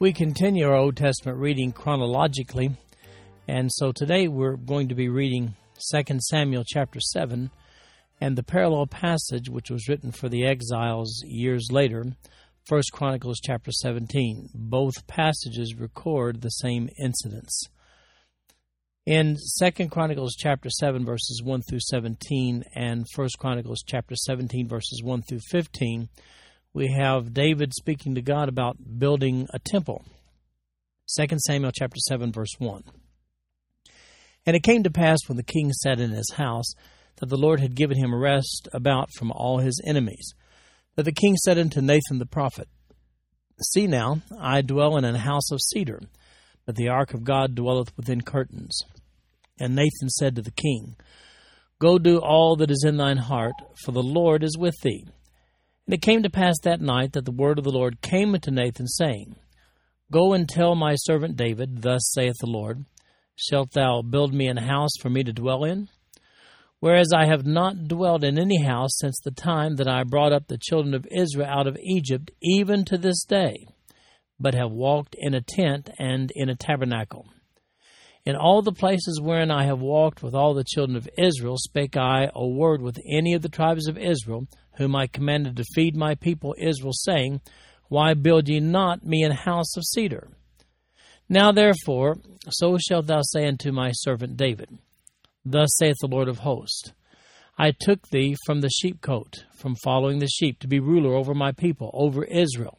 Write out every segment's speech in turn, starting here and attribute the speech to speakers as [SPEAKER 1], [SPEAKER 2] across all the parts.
[SPEAKER 1] We continue our Old Testament reading chronologically, and so today we're going to be reading 2 Samuel chapter 7 and the parallel passage which was written for the exiles years later, 1 Chronicles chapter 17. Both passages record the same incidents. In 2 Chronicles chapter 7 verses 1 through 17 and 1 Chronicles chapter 17 verses 1 through 15, we have David speaking to God about building a temple. 2 Samuel chapter 7 verse 1. And it came to pass when the king sat in his house that the Lord had given him rest about from all his enemies. That the king said unto Nathan the prophet, See now, I dwell in a house of cedar, but the ark of God dwelleth within curtains. And Nathan said to the king, Go do all that is in thine heart, for the Lord is with thee. And it came to pass that night that the word of the Lord came unto Nathan, saying, Go and tell my servant David, Thus saith the Lord, Shalt thou build me an house for me to dwell in? Whereas I have not dwelt in any house since the time that I brought up the children of Israel out of Egypt, even to this day, but have walked in a tent and in a tabernacle. In all the places wherein I have walked with all the children of Israel, spake I a word with any of the tribes of Israel, whom I commanded to feed my people Israel, saying, Why build ye not me an house of cedar? Now therefore, so shalt thou say unto my servant David, Thus saith the Lord of hosts I took thee from the sheepcote, from following the sheep, to be ruler over my people, over Israel.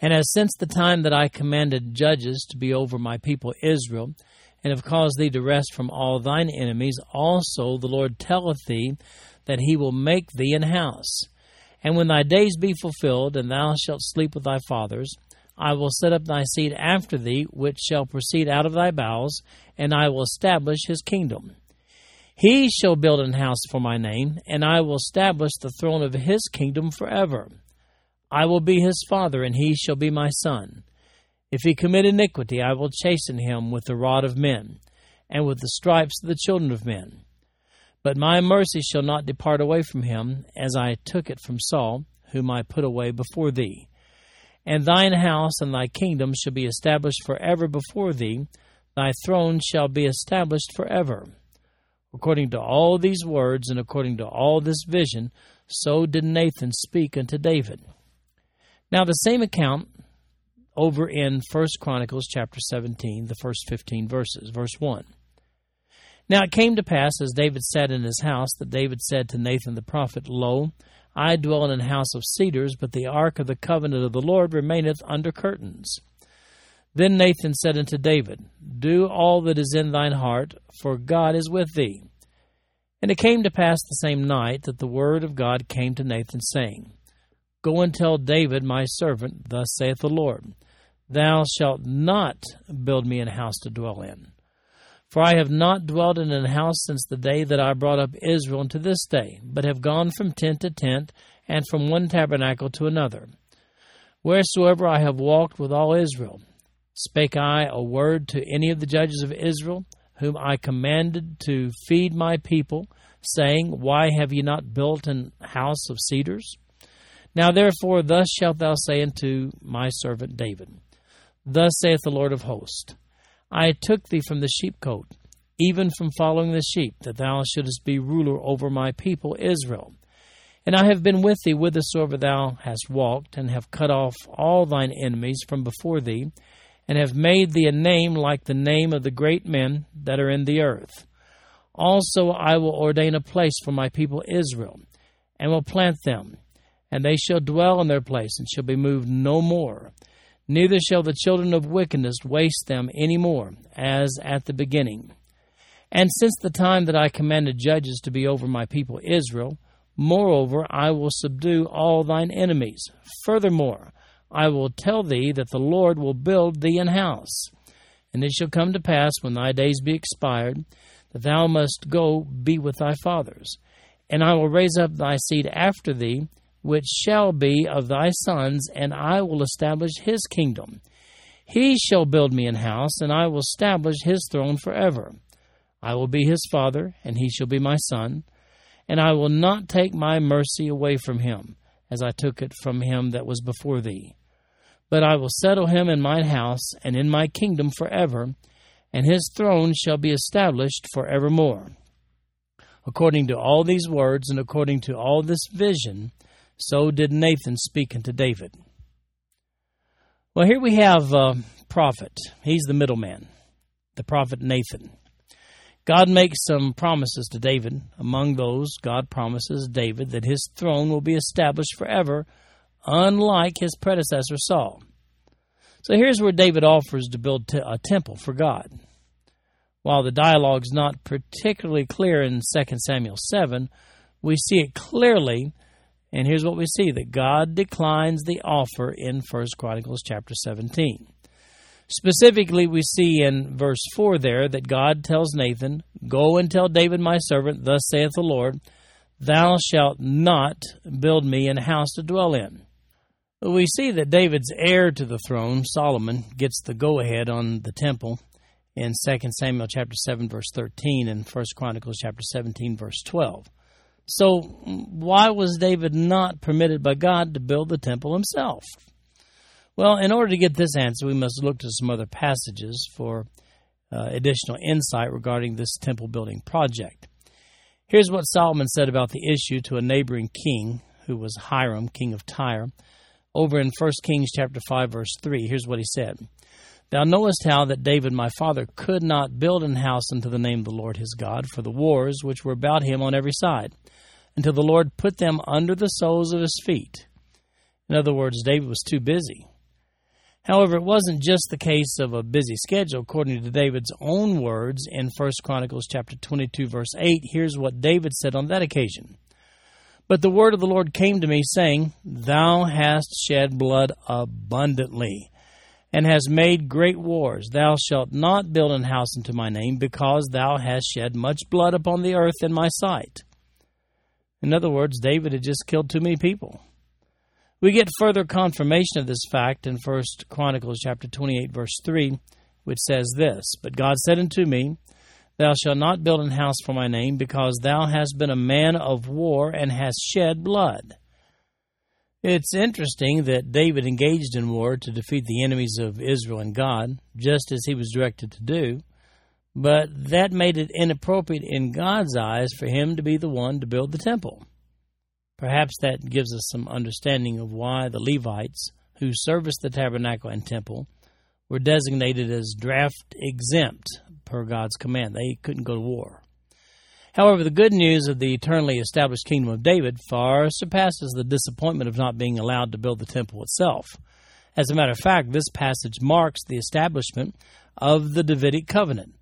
[SPEAKER 1] And as since the time that I commanded judges to be over my people Israel, and have caused thee to rest from all thine enemies, also the Lord telleth thee that he will make thee an house. And when thy days be fulfilled, and thou shalt sleep with thy fathers, I will set up thy seed after thee, which shall proceed out of thy bowels, and I will establish his kingdom. He shall build an house for my name, and I will establish the throne of his kingdom forever. I will be his father, and he shall be my son. If he commit iniquity, I will chasten him with the rod of men, and with the stripes of the children of men. But my mercy shall not depart away from him, as I took it from Saul, whom I put away before thee. And thine house and thy kingdom shall be established forever before thee, thy throne shall be established forever. According to all these words and according to all this vision, so did Nathan speak unto David. Now the same account over in First Chronicles chapter 17, the first 15 verses, verse 1. Now it came to pass, as David sat in his house, that David said to Nathan the prophet, Lo, I dwell in an house of cedars, but the ark of the covenant of the Lord remaineth under curtains. Then Nathan said unto David, Do all that is in thine heart, for God is with thee. And it came to pass the same night that the word of God came to Nathan, saying, Go and tell David my servant, Thus saith the Lord, Thou shalt not build me an house to dwell in. For I have not dwelt in an house since the day that I brought up Israel unto this day, but have gone from tent to tent, and from one tabernacle to another. Wheresoever I have walked with all Israel, spake I a word to any of the judges of Israel, whom I commanded to feed my people, saying, Why have ye not built an house of cedars? Now therefore, thus shalt thou say unto my servant David, Thus saith the Lord of hosts, I took thee from the sheepcote, even from following the sheep, that thou shouldest be ruler over my people Israel. And I have been with thee whithersoever thou hast walked, and have cut off all thine enemies from before thee, and have made thee a name like the name of the great men that are in the earth. Also I will ordain a place for my people Israel, and will plant them, and they shall dwell in their place, and shall be moved no more. Neither shall the children of wickedness waste them any more, as at the beginning. And since the time that I commanded judges to be over my people Israel, moreover I will subdue all thine enemies. Furthermore, I will tell thee that the Lord will build thee an house. And it shall come to pass, when thy days be expired, that thou must go be with thy fathers. And I will raise up thy seed after thee, which shall be of thy sons, and I will establish his kingdom. He shall build me an house, and I will establish his throne forever. I will be his father, and he shall be my son. And I will not take my mercy away from him, as I took it from him that was before thee. But I will settle him in mine house, and in my kingdom forever, and his throne shall be established forevermore. According to all these words, and according to all this vision, so did Nathan speak unto David. Well, here we have a prophet. He's the middleman, the prophet Nathan. God makes some promises to David. Among those, God promises David that his throne will be established forever, unlike his predecessor Saul. So here's where David offers to build a temple for God. While the dialogue's not particularly clear in 2 Samuel 7, we see it clearly and here's what we see that God declines the offer in 1 Chronicles chapter 17. Specifically, we see in verse 4 there that God tells Nathan, Go and tell David my servant, Thus saith the Lord, Thou shalt not build me an house to dwell in. We see that David's heir to the throne, Solomon, gets the go ahead on the temple in 2 Samuel chapter 7 verse 13 and 1 Chronicles chapter 17 verse 12. So, why was David not permitted by God to build the temple himself? Well, in order to get this answer, we must look to some other passages for uh, additional insight regarding this temple building project. Here's what Solomon said about the issue to a neighboring king who was Hiram, king of Tyre. Over in 1 Kings chapter 5 verse 3, here's what he said. Thou knowest how that David my father could not build an house unto the name of the Lord his God for the wars which were about him on every side until the Lord put them under the soles of his feet. In other words, David was too busy. However, it wasn't just the case of a busy schedule. According to David's own words in 1 Chronicles chapter 22 verse 8, here's what David said on that occasion. But the word of the Lord came to me saying, Thou hast shed blood abundantly and hast made great wars. Thou shalt not build an house unto my name because thou hast shed much blood upon the earth in my sight. In other words, David had just killed too many people. We get further confirmation of this fact in 1 Chronicles chapter 28 verse 3, which says this, But God said unto me, Thou shalt not build an house for my name, because thou hast been a man of war and hast shed blood. It's interesting that David engaged in war to defeat the enemies of Israel and God, just as he was directed to do. But that made it inappropriate in God's eyes for him to be the one to build the temple. Perhaps that gives us some understanding of why the Levites, who serviced the tabernacle and temple, were designated as draft exempt per God's command. They couldn't go to war. However, the good news of the eternally established kingdom of David far surpasses the disappointment of not being allowed to build the temple itself. As a matter of fact, this passage marks the establishment of the Davidic covenant.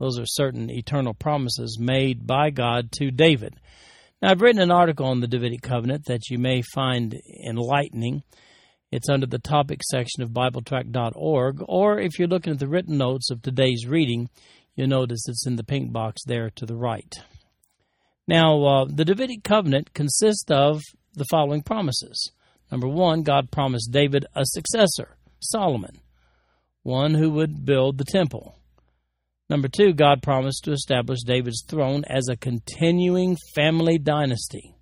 [SPEAKER 1] Those are certain eternal promises made by God to David. Now, I've written an article on the Davidic covenant that you may find enlightening. It's under the topic section of BibleTrack.org, or if you're looking at the written notes of today's reading, you'll notice it's in the pink box there to the right. Now, uh, the Davidic covenant consists of the following promises. Number one, God promised David a successor, Solomon, one who would build the temple. Number two, God promised to establish David's throne as a continuing family dynasty.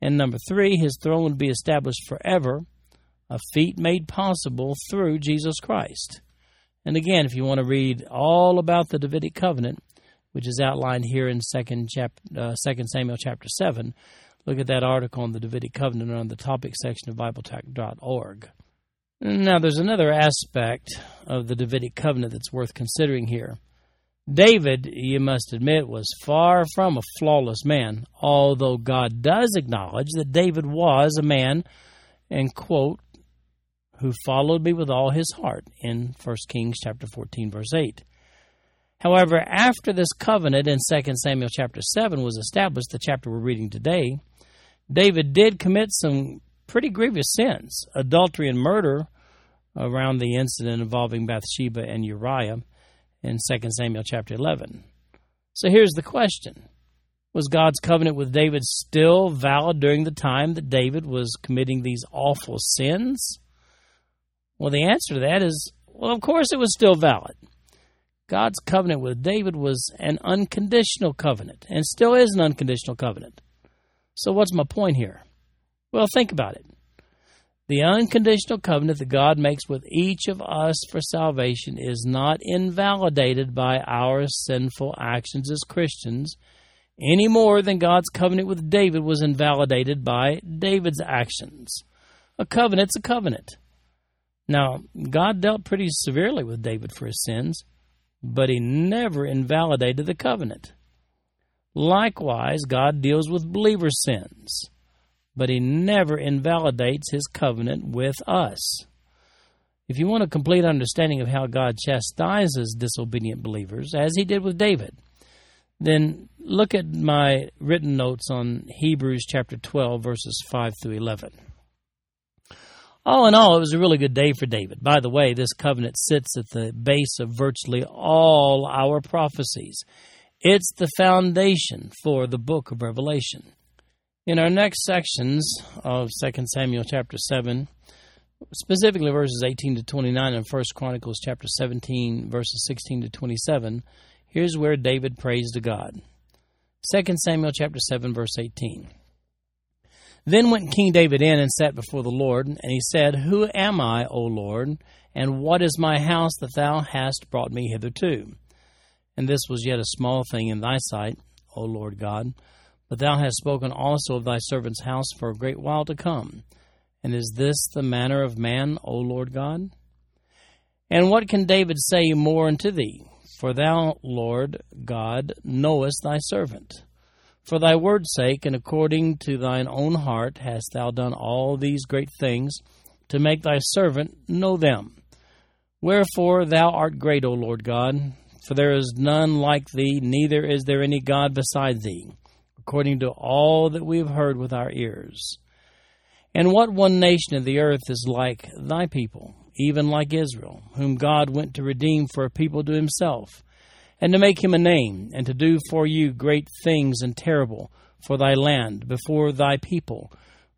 [SPEAKER 1] And number three, his throne would be established forever, a feat made possible through Jesus Christ. And again, if you want to read all about the Davidic covenant, which is outlined here in 2nd, chap- uh, 2 Samuel chapter 7, look at that article on the Davidic covenant on the topic section of BibleTrack.org. Now, there's another aspect of the Davidic covenant that's worth considering here. David, you must admit, was far from a flawless man, although God does acknowledge that David was a man, and quote, who followed me with all his heart in 1 Kings chapter 14 verse 8. However, after this covenant in 2 Samuel chapter 7 was established, the chapter we're reading today, David did commit some pretty grievous sins, adultery and murder around the incident involving Bathsheba and Uriah in 2 Samuel chapter 11. So here's the question Was God's covenant with David still valid during the time that David was committing these awful sins? Well, the answer to that is well, of course it was still valid. God's covenant with David was an unconditional covenant and still is an unconditional covenant. So, what's my point here? Well, think about it. The unconditional covenant that God makes with each of us for salvation is not invalidated by our sinful actions as Christians any more than God's covenant with David was invalidated by David's actions. A covenant's a covenant. Now, God dealt pretty severely with David for his sins, but he never invalidated the covenant. Likewise, God deals with believers' sins but he never invalidates his covenant with us. If you want a complete understanding of how God chastises disobedient believers, as he did with David, then look at my written notes on Hebrews chapter 12, verses 5 through 11. All in all, it was a really good day for David. By the way, this covenant sits at the base of virtually all our prophecies. It's the foundation for the book of Revelation. In our next sections of 2 Samuel chapter 7, specifically verses 18 to 29 and 1 Chronicles chapter 17 verses 16 to 27, here's where David prays to God. 2 Samuel chapter 7 verse 18. Then went King David in and sat before the Lord, and he said, Who am I, O Lord, and what is my house that thou hast brought me hitherto? And this was yet a small thing in thy sight, O Lord God. But thou hast spoken also of thy servant's house for a great while to come. And is this the manner of man, O Lord God? And what can David say more unto thee? For thou, Lord God, knowest thy servant. For thy word's sake, and according to thine own heart, hast thou done all these great things to make thy servant know them. Wherefore thou art great, O Lord God, for there is none like thee, neither is there any God beside thee according to all that we have heard with our ears. And what one nation of the earth is like thy people, even like Israel, whom God went to redeem for a people to himself, and to make him a name, and to do for you great things and terrible for thy land before thy people,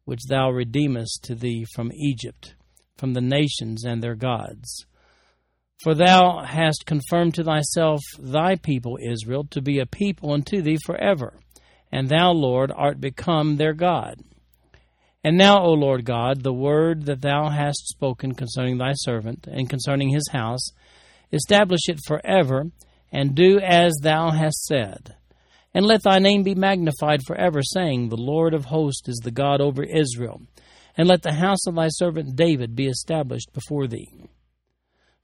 [SPEAKER 1] which thou redeemest to thee from Egypt, from the nations and their gods. For thou hast confirmed to thyself thy people Israel to be a people unto thee forever and thou, Lord, art become their God. And now, O Lord God, the word that thou hast spoken concerning thy servant and concerning his house, establish it forever, and do as thou hast said. And let thy name be magnified forever, saying, The Lord of hosts is the God over Israel. And let the house of thy servant David be established before thee.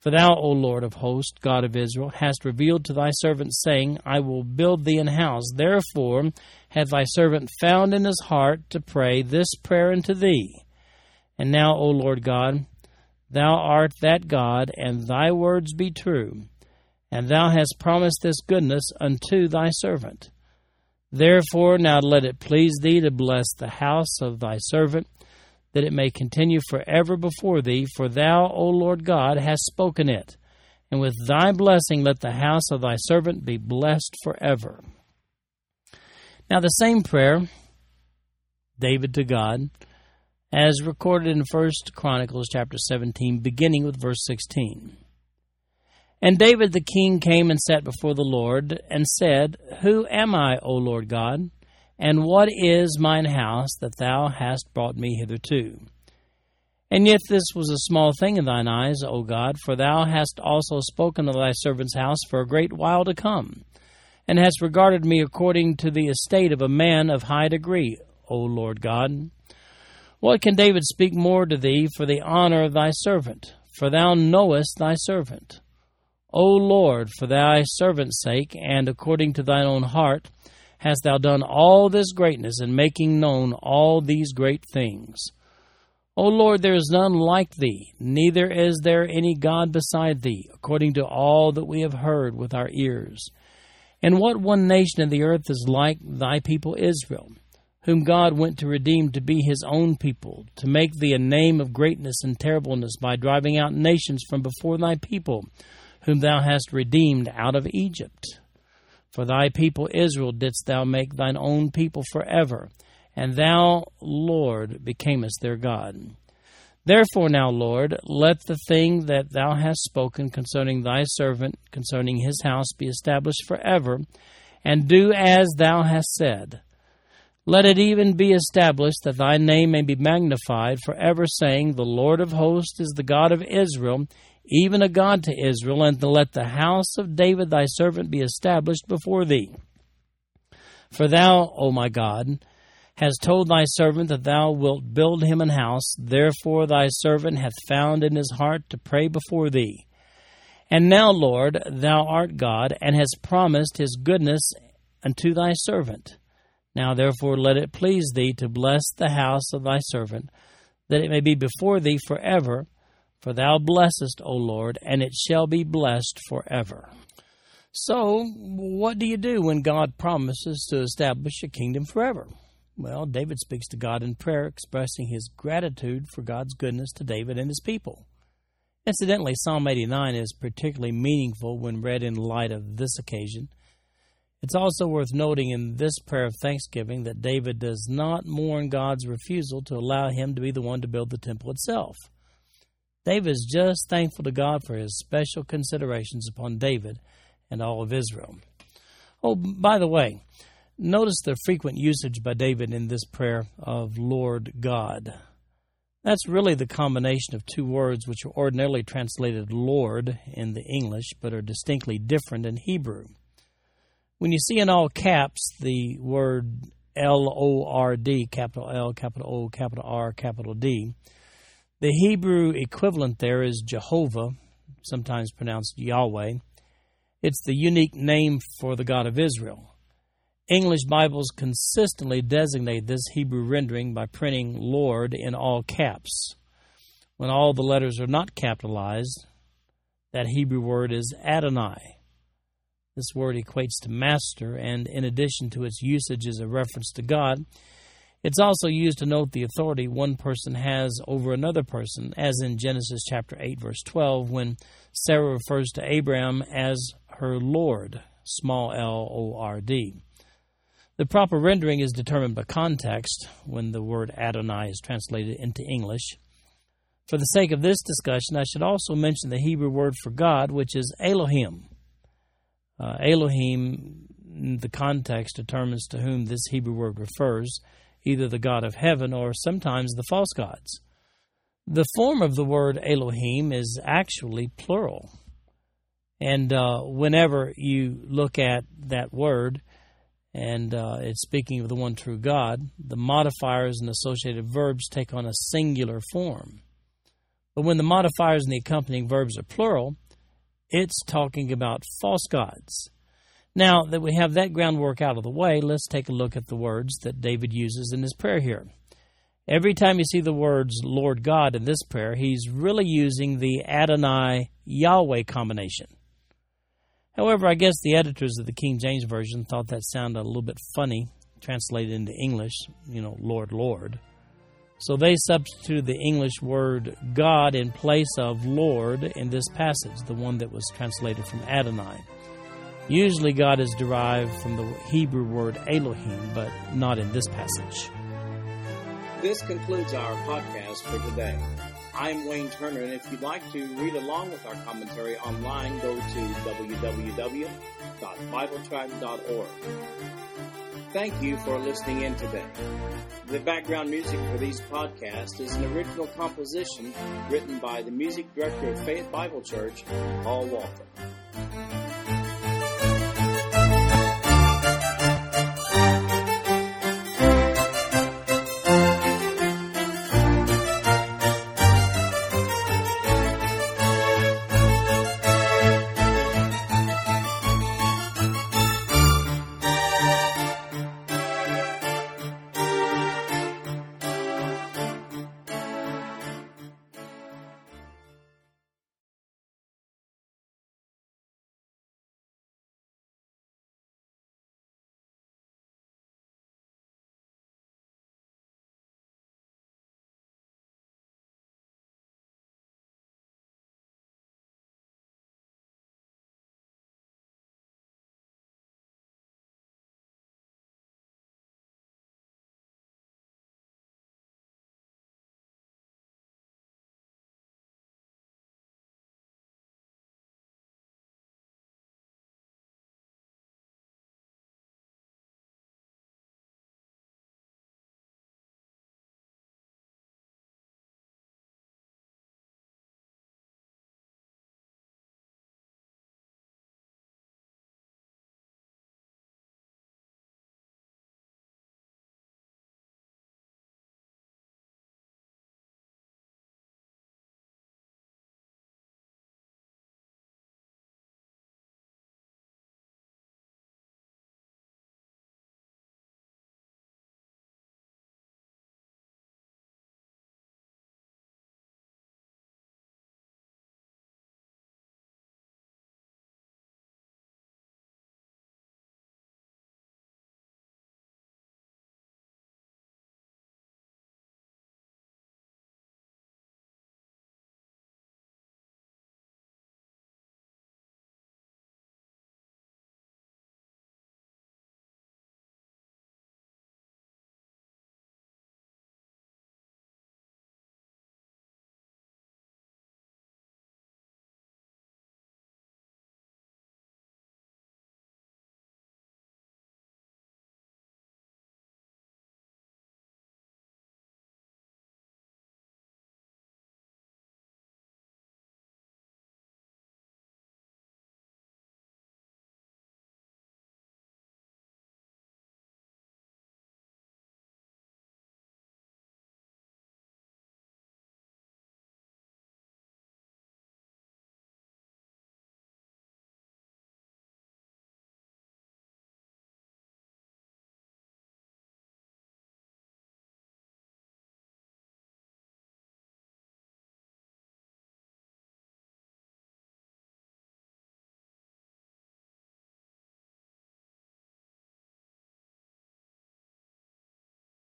[SPEAKER 1] For thou, O Lord of hosts, God of Israel, hast revealed to thy servant, saying, I will build thee an house. Therefore hath thy servant found in his heart to pray this prayer unto thee. And now, O Lord God, thou art that God, and thy words be true. And thou hast promised this goodness unto thy servant. Therefore now let it please thee to bless the house of thy servant that it may continue forever before thee, for thou, O Lord God, hast spoken it. And with thy blessing let the house of thy servant be blessed forever. Now, the same prayer, David to God, as recorded in First Chronicles chapter 17, beginning with verse 16. And David the king came and sat before the Lord, and said, Who am I, O Lord God? And what is mine house that thou hast brought me hitherto? And yet this was a small thing in thine eyes, O God, for thou hast also spoken of thy servant's house for a great while to come, and hast regarded me according to the estate of a man of high degree, O Lord God. What can David speak more to thee for the honor of thy servant? For thou knowest thy servant. O Lord, for thy servant's sake, and according to thine own heart, hast thou done all this greatness in making known all these great things. O Lord, there is none like thee, neither is there any God beside thee, according to all that we have heard with our ears. And what one nation in the earth is like thy people Israel? whom God went to redeem to be his own people, to make thee a name of greatness and terribleness by driving out nations from before thy people, whom thou hast redeemed out of Egypt. For thy people Israel didst thou make thine own people forever, and thou, Lord, becamest their God. Therefore now, Lord, let the thing that thou hast spoken concerning thy servant, concerning his house, be established forever, and do as thou hast said. Let it even be established that thy name may be magnified forever, saying, The Lord of hosts is the God of Israel, even a God to Israel, and to let the house of David thy servant be established before thee. For thou, O my God, hast told thy servant that thou wilt build him an house, therefore thy servant hath found in his heart to pray before thee. And now, Lord, thou art God, and hast promised his goodness unto thy servant. Now therefore let it please thee to bless the house of thy servant, that it may be before thee forever. For thou blessest, O Lord, and it shall be blessed forever. So, what do you do when God promises to establish a kingdom forever? Well, David speaks to God in prayer, expressing his gratitude for God's goodness to David and his people. Incidentally, Psalm 89 is particularly meaningful when read in light of this occasion. It's also worth noting in this prayer of thanksgiving that David does not mourn God's refusal to allow him to be the one to build the temple itself. David is just thankful to God for his special considerations upon David and all of Israel. Oh, by the way, notice the frequent usage by David in this prayer of Lord God. That's really the combination of two words which are ordinarily translated Lord in the English but are distinctly different in Hebrew. When you see in all caps the word L O R D, capital L, capital O, capital R, capital D, the Hebrew equivalent there is Jehovah, sometimes pronounced Yahweh. It's the unique name for the God of Israel. English Bibles consistently designate this Hebrew rendering by printing Lord in all caps. When all the letters are not capitalized, that Hebrew word is Adonai. This word equates to master, and in addition to its usage as a reference to God, it's also used to note the authority one person has over another person, as in Genesis chapter 8, verse 12, when Sarah refers to Abraham as her Lord, small l o r d. The proper rendering is determined by context when the word Adonai is translated into English. For the sake of this discussion, I should also mention the Hebrew word for God, which is Elohim. Uh, Elohim, the context determines to whom this Hebrew word refers, either the God of heaven or sometimes the false gods. The form of the word Elohim is actually plural. And uh, whenever you look at that word, and uh, it's speaking of the one true God, the modifiers and associated verbs take on a singular form. But when the modifiers and the accompanying verbs are plural, it's talking about false gods. Now that we have that groundwork out of the way, let's take a look at the words that David uses in his prayer here. Every time you see the words Lord God in this prayer, he's really using the Adonai Yahweh combination. However, I guess the editors of the King James Version thought that sounded a little bit funny, translated into English, you know, Lord, Lord. So they substituted the English word God in place of Lord in this passage, the one that was translated from Adonai. Usually, God is derived from the Hebrew word Elohim, but not in this passage.
[SPEAKER 2] This concludes our podcast for today. I'm Wayne Turner, and if you'd like to read along with our commentary online, go to www.bibletrack.org. Thank you for listening in today. The background music for these podcasts is an original composition written by the music director of Faith Bible Church, Paul Walton.